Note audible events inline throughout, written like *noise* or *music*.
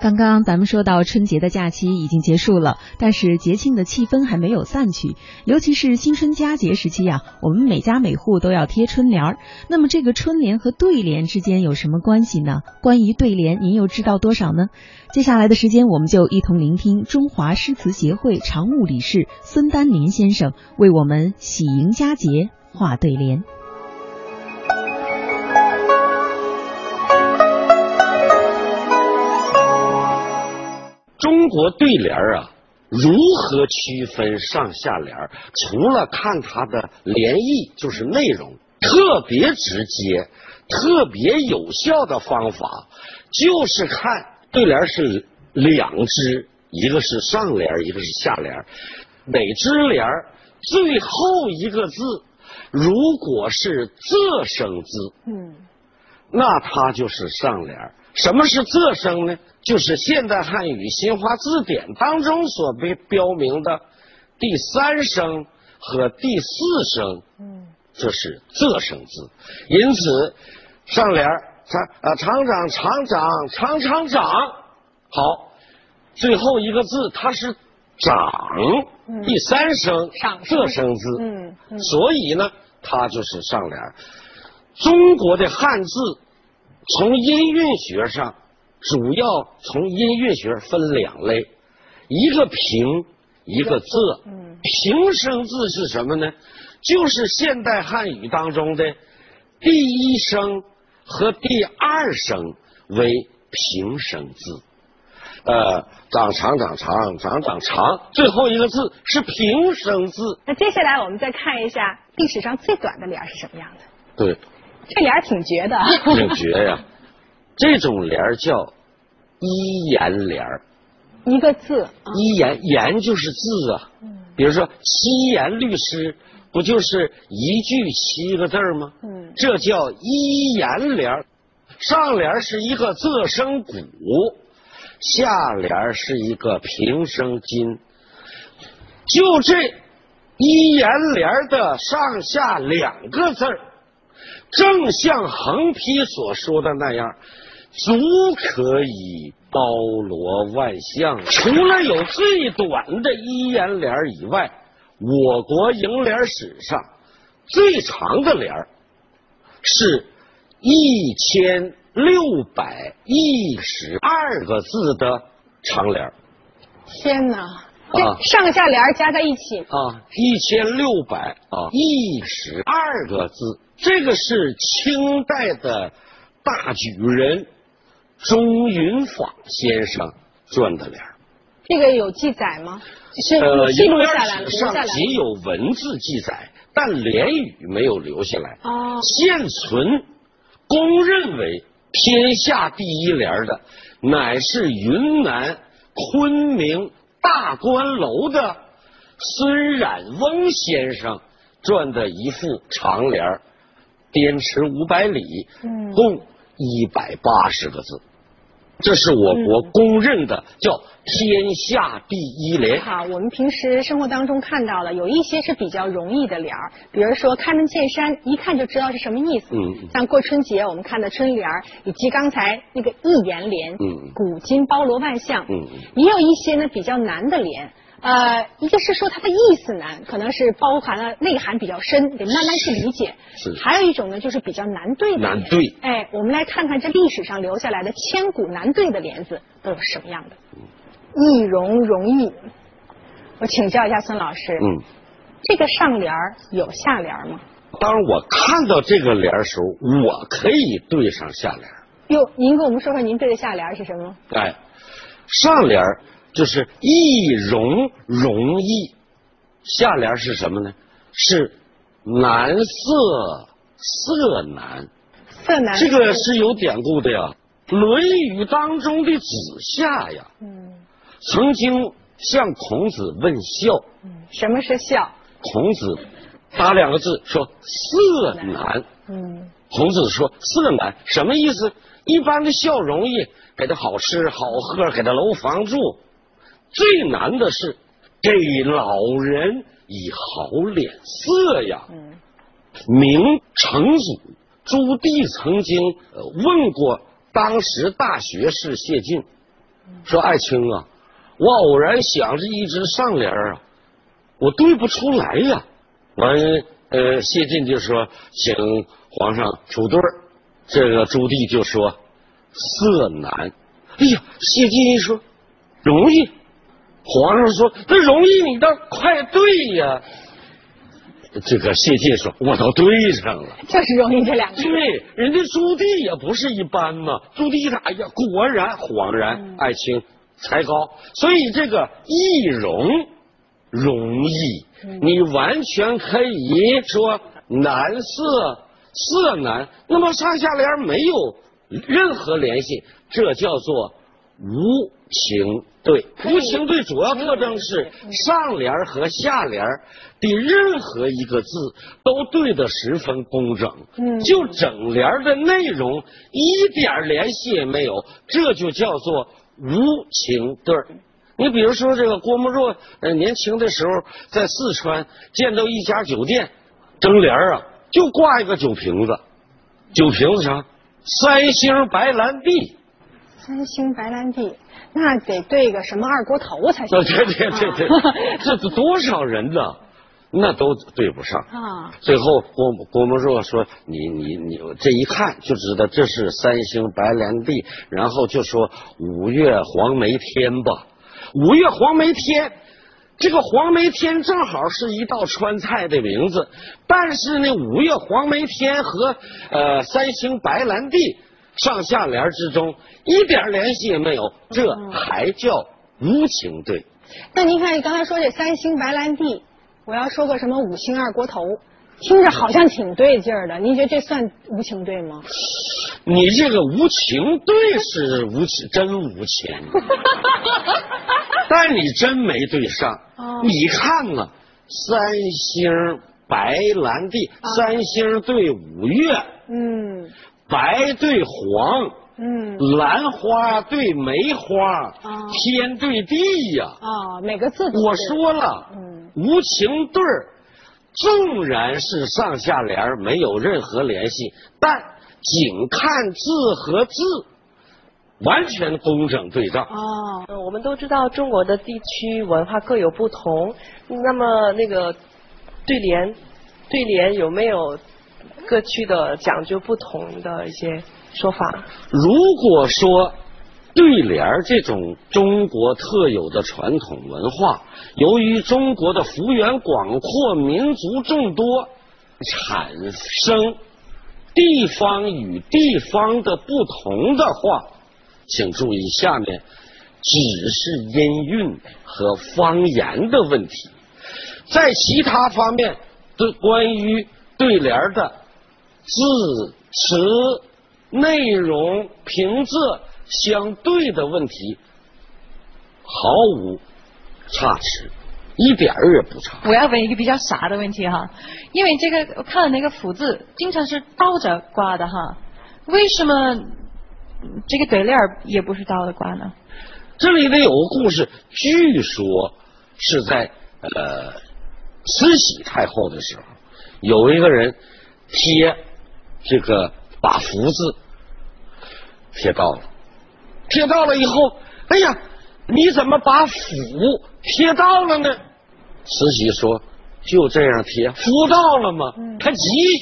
刚刚咱们说到春节的假期已经结束了，但是节庆的气氛还没有散去，尤其是新春佳节时期啊，我们每家每户都要贴春联儿。那么这个春联和对联之间有什么关系呢？关于对联，您又知道多少呢？接下来的时间，我们就一同聆听中华诗词协会常务理事孙丹林先生为我们喜迎佳节画对联。国对联啊，如何区分上下联？除了看它的联意，就是内容，特别直接、特别有效的方法，就是看对联是两支，一个是上联，一个是下联。哪支联最后一个字如果是仄声字，嗯，那它就是上联。什么是仄声呢？就是现代汉语新华字典当中所被标明的第三声和第四声，嗯，这是仄声字。因此，上联长啊厂长厂长厂厂长，好，最后一个字它是长，第三声仄声字，嗯，所以呢，它就是上联。中国的汉字从音韵学上。主要从音乐学分两类，一个平，一个仄。平声字是什么呢？就是现代汉语当中的第一声和第二声为平声字。呃，长长长长长长长，最后一个字是平声字。那接下来我们再看一下历史上最短的联是什么样的？对，这联挺绝的。挺绝呀。这种联儿叫一言联儿，一个字。一言言就是字啊。嗯。比如说七言律诗，不就是一句七个字吗？嗯。这叫一言联儿。上联是一个仄声古，下联是一个平声金。就这一言联的上下两个字正像横批所说的那样。足可以包罗万象。除了有最短的一言联以外，我国楹联史上最长的联是一千六百一十二个字的长联。天哪！这，上下联加在一起啊，一千六百啊一十二个字。这个是清代的大举人。钟云坊先生撰的联这个有记载吗？呃，记录下来，上仅有文字记载，但联语没有留下来。哦，现存公认为天下第一联的，乃是云南昆明大观楼的孙冉翁先生撰的一副长联滇池五百里，嗯，共一百八十个字。这是我国公认的叫天下第一联。好，我们平时生活当中看到了有一些是比较容易的联儿，比如说开门见山，一看就知道是什么意思。嗯。像过春节我们看的春联儿，以及刚才那个一言联，嗯，古今包罗万象。嗯。也有一些呢比较难的联。呃，一个是说它的意思难，可能是包含了内涵比较深，得慢慢去理解。是。还有一种呢，就是比较难对的。难对。哎，我们来看看这历史上留下来的千古难对的联子都有什么样的。易容容易。我请教一下孙老师。嗯。这个上联有下联吗？当我看到这个联的时候，我可以对上下联。哟，您跟我们说说您对的下联是什么？哎，上联。就是易容容易，下联是什么呢？是难色色难，色难。这个是有典故的呀，《论语》当中的子夏呀，嗯，曾经向孔子问孝，嗯，什么是孝？孔子打两个字说色难，嗯，孔子说色难什么意思？一般的孝容易，给他好吃好喝，给他楼房住。最难的是给老人以好脸色呀。明成祖朱棣曾经问过当时大学士谢晋，说爱卿啊，我偶然想着一只上联啊，我对不出来呀。完，呃，谢晋就说请皇上出对儿，这个朱棣就说色难。哎呀，谢晋一说容易，皇上说那容易你倒快对呀。这个谢晋说：“我都对上了，就是容易这两个。对，人家朱棣也不是一般嘛。朱棣他哎呀，果然恍然，爱卿才高。所以这个易容容易，你完全可以说难色色难。那么上下联没有任何联系，这叫做无情对。无情对主要特征是上联和下联。”的任何一个字都对得十分工整，嗯，就整联的内容一点联系也没有，这就叫做无情对。你比如说这个郭沫若，呃，年轻的时候在四川见到一家酒店，整联啊，就挂一个酒瓶子，酒瓶子上三星白兰地，三星白兰地，那得对个什么二锅头才行。对对对对，*laughs* 这多少人呢？那都对不上啊！最后郭郭沫若说：“你你你，这一看就知道这是三星白兰地。”然后就说：“五月黄梅天吧，五月黄梅天，这个黄梅天正好是一道川菜的名字。但是呢，五月黄梅天和呃三星白兰地上下联之中一点联系也没有，这还叫无情对？那您看，刚才说这三星白兰地。”我要说个什么五星二锅头，听着好像挺对劲儿的。您觉得这算无情对吗？你这个无情对是无情，真无情。*laughs* 但你真没对上。你看啊，三星白兰地，三星对五月，嗯，白对黄，嗯，兰花对梅花，天对地呀。啊，每个字我说了。嗯。无情对儿，纵然是上下联没有任何联系，但仅看字和字，完全工整对照。哦，我们都知道中国的地区文化各有不同，那么那个对联，对联有没有各区的讲究不同的一些说法？如果说。对联这种中国特有的传统文化，由于中国的幅员广阔、民族众多，产生地方与地方的不同的话，请注意下面只是音韵和方言的问题，在其他方面的关于对联的字词内容平仄。相对的问题毫无差池，一点儿也不差。我要问一个比较傻的问题哈，因为这个我看了那个福字，经常是倒着挂的哈，为什么这个对联也不是倒着挂呢？这里头有个故事，据说是在呃慈禧太后的时候，有一个人贴这个把福字贴到了。贴到了以后，哎呀，你怎么把福贴到了呢？慈禧说：“就这样贴，福到了吗？他吉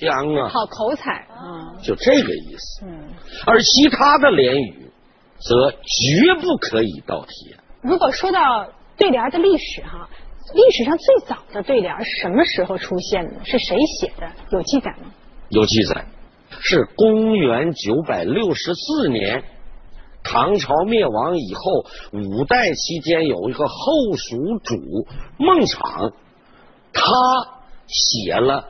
祥啊，好口彩啊，就这个意思。嗯，而其他的联语则绝不可以倒贴。如果说到对联的历史哈，历史上最早的对联是什么时候出现的？是谁写的？有记载吗？有记载，是公元九百六十四年。唐朝灭亡以后，五代期间有一个后蜀主孟昶，他写了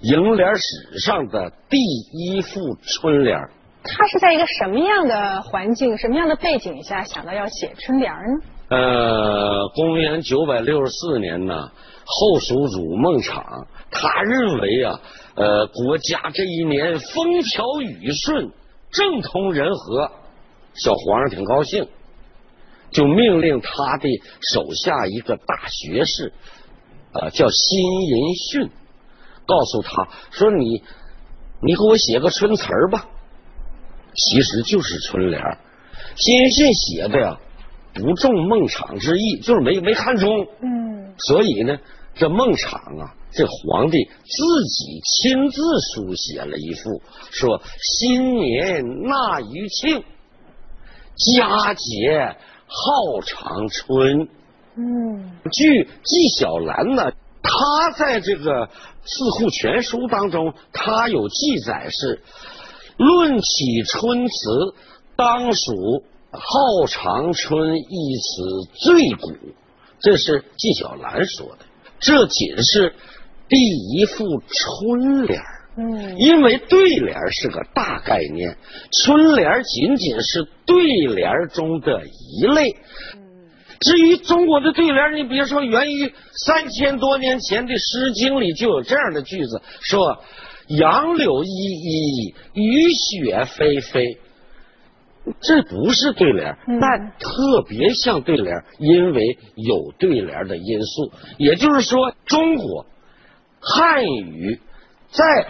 楹联史上的第一副春联。他是在一个什么样的环境、什么样的背景下想到要写春联呢？呃，公元九百六十四年呢，后蜀主孟昶他认为啊，呃，国家这一年风调雨顺，政通人和。小皇上挺高兴，就命令他的手下一个大学士，呃，叫辛寅逊，告诉他说：“你，你给我写个春词吧。”其实就是春联。辛寅逊写的呀，不中孟昶之意，就是没没看中。嗯，所以呢，这孟昶啊，这皇帝自己亲自书写了一副，说新年纳余庆，佳节号长春。嗯，据纪晓岚呢，他在这个《四库全书》当中，他有记载是论起春词，当属。号长春一词最古，这是纪晓岚说的。这仅是第一副春联嗯，因为对联是个大概念，春联仅仅是对联中的一类。至于中国的对联，你比如说，源于三千多年前的《诗经》里就有这样的句子，说“杨柳依依，雨雪霏霏”。这不是对联，但特别像对联，因为有对联的因素。也就是说，中国汉语在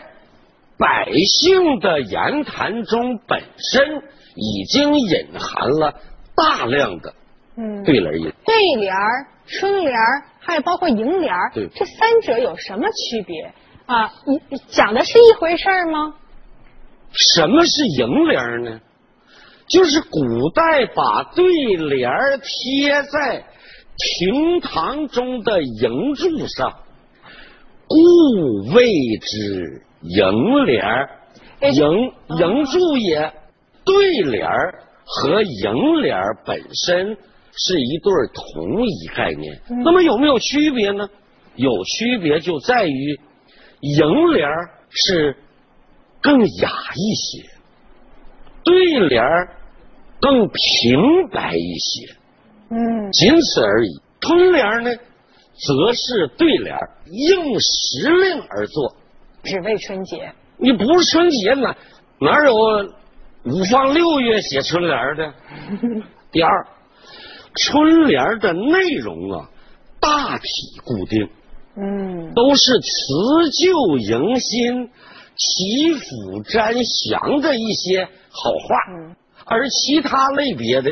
百姓的言谈中本身已经隐含了大量的对联音。对联、春联，还有包括楹联，这三者有什么区别啊？你讲的是一回事吗？什么是楹联呢？就是古代把对联贴在厅堂中的楹柱上，故谓之楹联。楹楹柱也，对联和楹联本身是一对同一概念。那么有没有区别呢？有区别就在于楹联是更雅一些。对联更平白一些，嗯，仅此而已。春联呢，则是对联，应时令而作，只为春节。你不是春节哪哪有五放六月写春联的？*laughs* 第二，春联的内容啊，大体固定，嗯，都是辞旧迎新。祈福瞻祥的一些好话，而其他类别的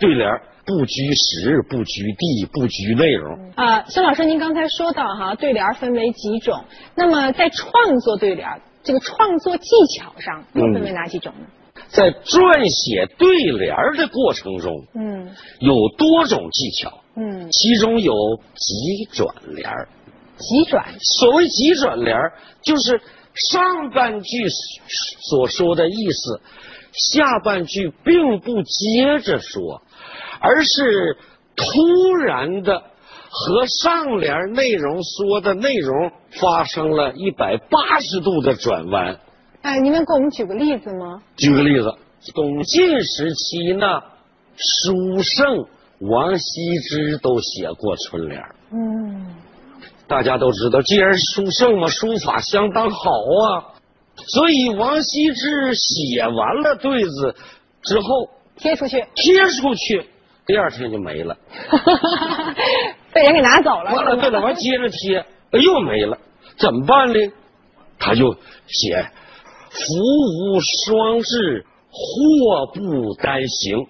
对联不拘时、不拘地、不拘内容。啊，孙老师，您刚才说到哈，对联分为几种？那么在创作对联这个创作技巧上又分为哪几种呢？在撰写对联的过程中，嗯，有多种技巧，嗯，其中有急转联急转，所谓急转联就是。上半句所说的意思，下半句并不接着说，而是突然的和上联内容说的内容发生了一百八十度的转弯。哎，您能给我们举个例子吗？举个例子，东晋时期呢，书圣王羲之都写过春联。嗯。大家都知道，既然书圣嘛，书法相当好啊，所以王羲之写完了对子之后贴出去，贴出去，第二天就没了，*laughs* 被人给拿走了。完了，对了，完接着贴，又没了，怎么办呢？他就写“福无双至，祸不单行”。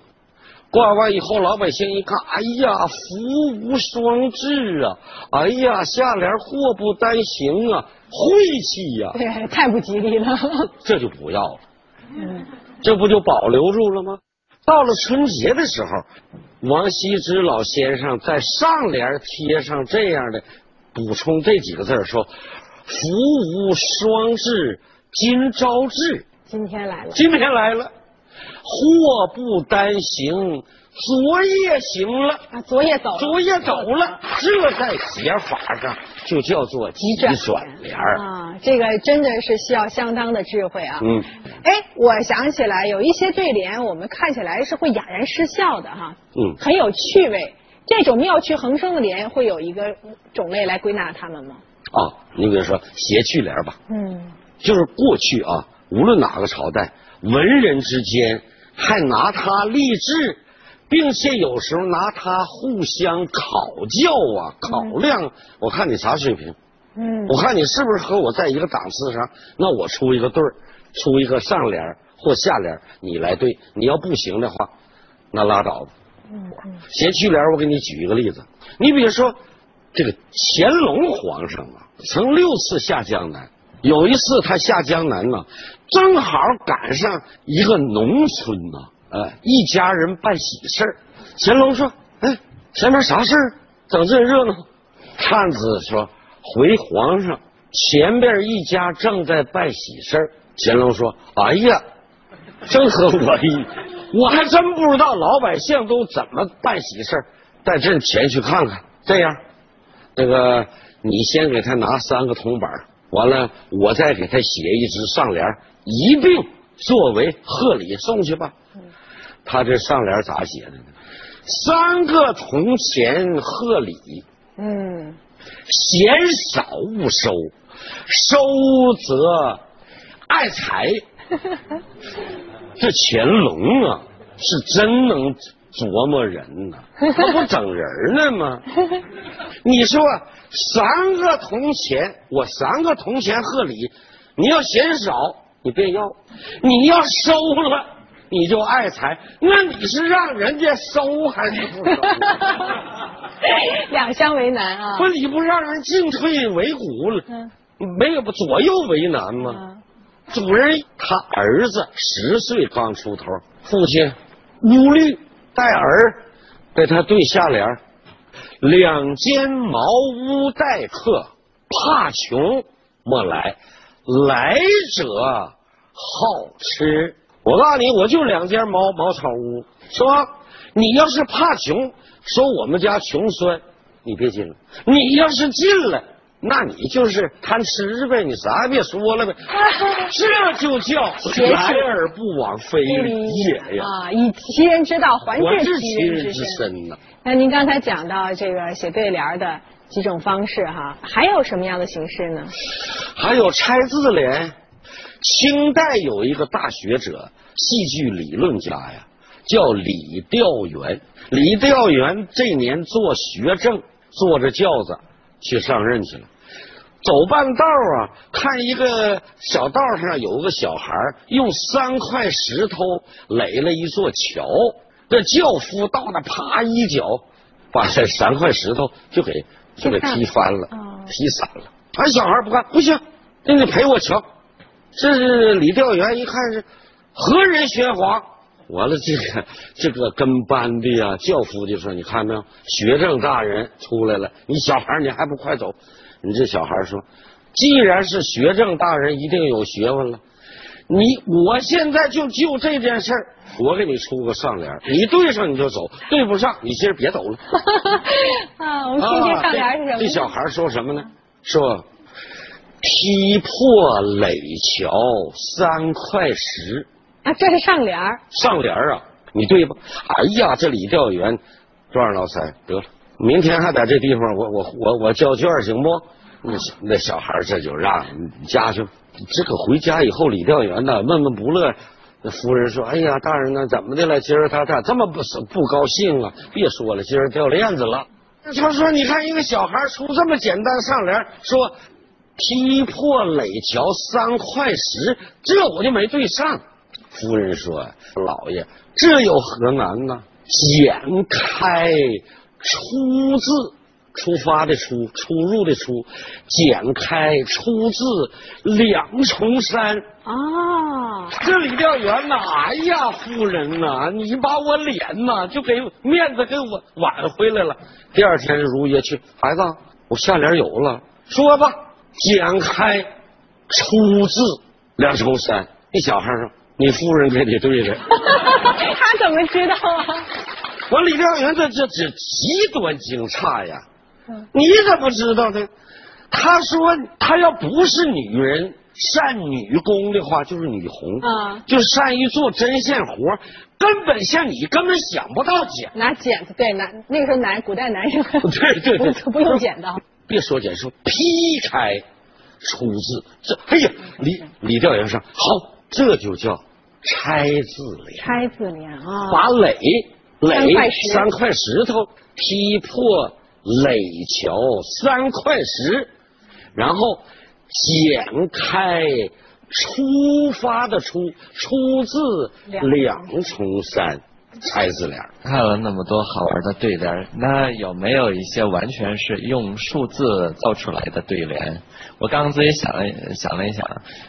挂完以后，老百姓一看，哎呀，福无双至啊！哎呀，下联祸不单行啊，晦气呀！*laughs* 对，太不吉利了。*laughs* 这就不要了。嗯，这不就保留住了吗？到了春节的时候，王羲之老先生在上联贴上这样的补充这几个字说：“福无双至，今朝至。”今天来了。今天来了。祸不单行，昨夜行了啊，昨夜走，昨夜走了，这在写法上就叫做急转联啊。这个真的是需要相当的智慧啊。嗯，哎，我想起来有一些对联，我们看起来是会哑然失笑的哈。嗯，很有趣味。这种妙趣横生的联，会有一个种类来归纳他们吗？啊，你比如说谐趣联吧。嗯，就是过去啊，无论哪个朝代。文人之间还拿它励志，并且有时候拿它互相考教啊，考量。我看你啥水平？嗯，我看你是不是和我在一个档次上？那我出一个对儿，出一个上联或下联，你来对。你要不行的话，那拉倒吧。嗯嗯。谐趣联，我给你举一个例子，你比如说这个乾隆皇上啊，曾六次下江南，有一次他下江南呢，正好赶上一个农村呢，呃，一家人办喜事乾隆说：“哎，前面啥事儿？整这热闹？”探子说：“回皇上，前边一家正在办喜事乾隆说：“哎呀，正合我意，我还真不知道老百姓都怎么办喜事带朕前去看看。这样，那个你先给他拿三个铜板，完了我再给他写一支上联，一并作为贺礼送去吧。”他这上联咋写的呢？三个铜钱贺礼。嗯，嫌少勿收，收则爱财。这乾隆啊，是真能琢磨人呐，他不整人呢吗？你说三个铜钱，我三个铜钱贺礼，你要嫌少，你别要；你要收了。你就爱财，那你是让人家收还是不收？*laughs* 两相为难啊！不，你不让人进退维谷了？没有不左右为难吗？主人他儿子十岁刚出头，父亲乌虑带儿，给他对下联：两间茅屋待客，怕穷莫来，来者好吃。我告诉你，我就两间茅茅草屋，是吧？你要是怕穷，说我们家穷酸，你别进了。你要是进了，那你就是贪吃呗，你啥也别说了呗。*laughs* 这就叫来而不往非礼也呀！啊，以其人之道还治其人之身呢。那您刚才讲到这个写对联的几种方式哈，还有什么样的形式呢？还有拆字联。清代有一个大学者，戏剧理论家呀，叫李调元。李调元这年做学政，坐着轿子去上任去了。走半道啊，看一个小道上有个小孩用三块石头垒了一座桥。这轿夫到那，啪一脚把这三块石头就给就给踢翻了，踢散了。哎，小孩不干，不行，那你得赔我桥。这是李调元一看是何人玄黄？完了，这个 *laughs* 这个跟班的呀，教夫就说：“你看没有，学政大人出来了，你小孩你还不快走？”你这小孩说：“既然是学政大人，一定有学问了。你我现在就就这件事儿，我给你出个上联，你对上你就走，对不上你今儿别走了。*laughs* ”啊，我们听听上联是什么？这小孩说什么呢？说。踢破垒桥三块石啊，这是上联儿。上联儿啊，你对吧？哎呀，这李调元，壮老三得了，明天还在这地方，我我我我交卷行不？那那小孩这就让家去。这可回家以后，李调元呢闷闷不乐。那夫人说：“哎呀，大人呢？怎么的了？今儿他咋这么不不高兴啊？别说了，今儿掉链子了。”他说：“你看一个小孩出这么简单上联，说。”踢破垒桥三块石，这我就没对上。夫人说：“老爷，这有何难呢？剪开出字，出发的出，出入的出，剪开出字两重山。啊，这李调元呐，哎呀，夫人呐，你把我脸呐就给面子给我挽回来了。第二天如约去，孩子，我下联有了，说吧。”剪开出字两重山，那小孩说：“你夫人给你对的。*laughs* ”他怎么知道啊？我李亮元这这这极端惊诧呀！你怎么知道的？他说他要不是女人善女工的话，就是女红啊，就善于做针线活，根本像你根本想不到剪。拿剪子对男那个时候男古代男人 *laughs* 对对对 *laughs* 不用剪的。别说剪，说劈开出字，这哎呀，李李调元说好，这就叫拆字联。拆字联啊，把垒垒三块石头劈破垒桥三块石，然后剪开出发的出出字两重山。拆字联。看了那么多好玩的对联，那有没有一些完全是用数字造出来的对联？我刚刚自己想了想了一想，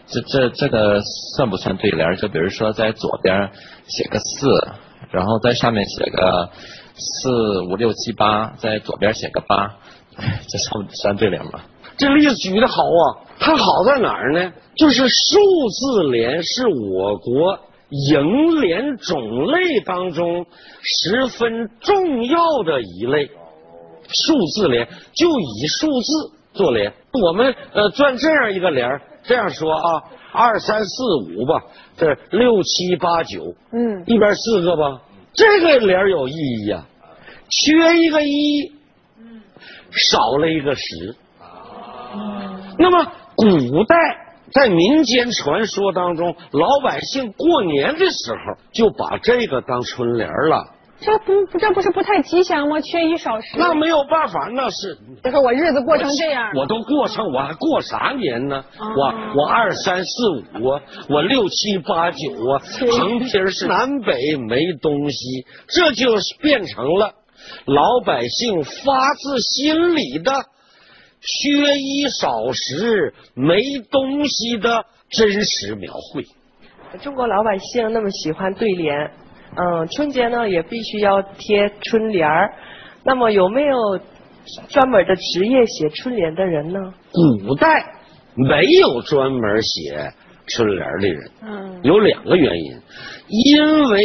这这这个算不算对联？就比如说在左边写个四，然后在上面写个四五六七八，在左边写个八，这算算对联吗？这例子举的好啊，它好在哪儿呢？就是数字联是我国楹联种类当中十分重要的一类。数字联就以数字做联，我们呃转这样一个联这样说啊，二三四五吧，这六七八九，嗯，一边四个吧，这个联有意义呀，缺一个一，嗯，少了一个十。那么，古代在民间传说当中，老百姓过年的时候就把这个当春联了。这不，这不是不太吉祥吗？缺衣少食。那没有办法，那是。就说我日子过成这样，我都过成，我还过啥年呢？我我二三四五啊，我六七八九啊，横批是南北没东西，这就是变成了老百姓发自心里的。缺衣少食、没东西的真实描绘。中国老百姓那么喜欢对联，嗯，春节呢也必须要贴春联儿。那么有没有专门的职业写春联的人呢？古代没有专门写春联的人。嗯。有两个原因，因为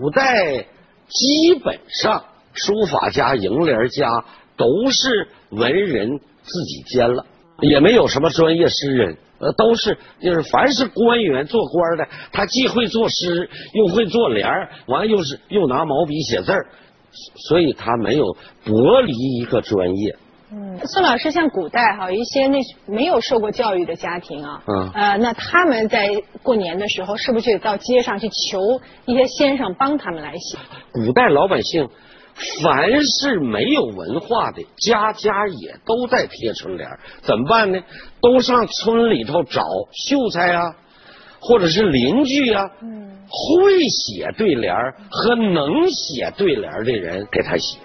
古代基本上书法家、楹联家都是文人。自己兼了，也没有什么专业诗人，呃，都是就是凡是官员做官的，他既会作诗，又会做联儿，完又是又拿毛笔写字儿，所以他没有剥离一个专业。嗯，孙老师，像古代哈，一些那没有受过教育的家庭啊，嗯，呃，那他们在过年的时候，是不是就得到街上去求一些先生帮他们来写？古代老百姓。凡是没有文化的，家家也都在贴春联，怎么办呢？都上村里头找秀才啊，或者是邻居啊，会写对联和能写对联的人给他写。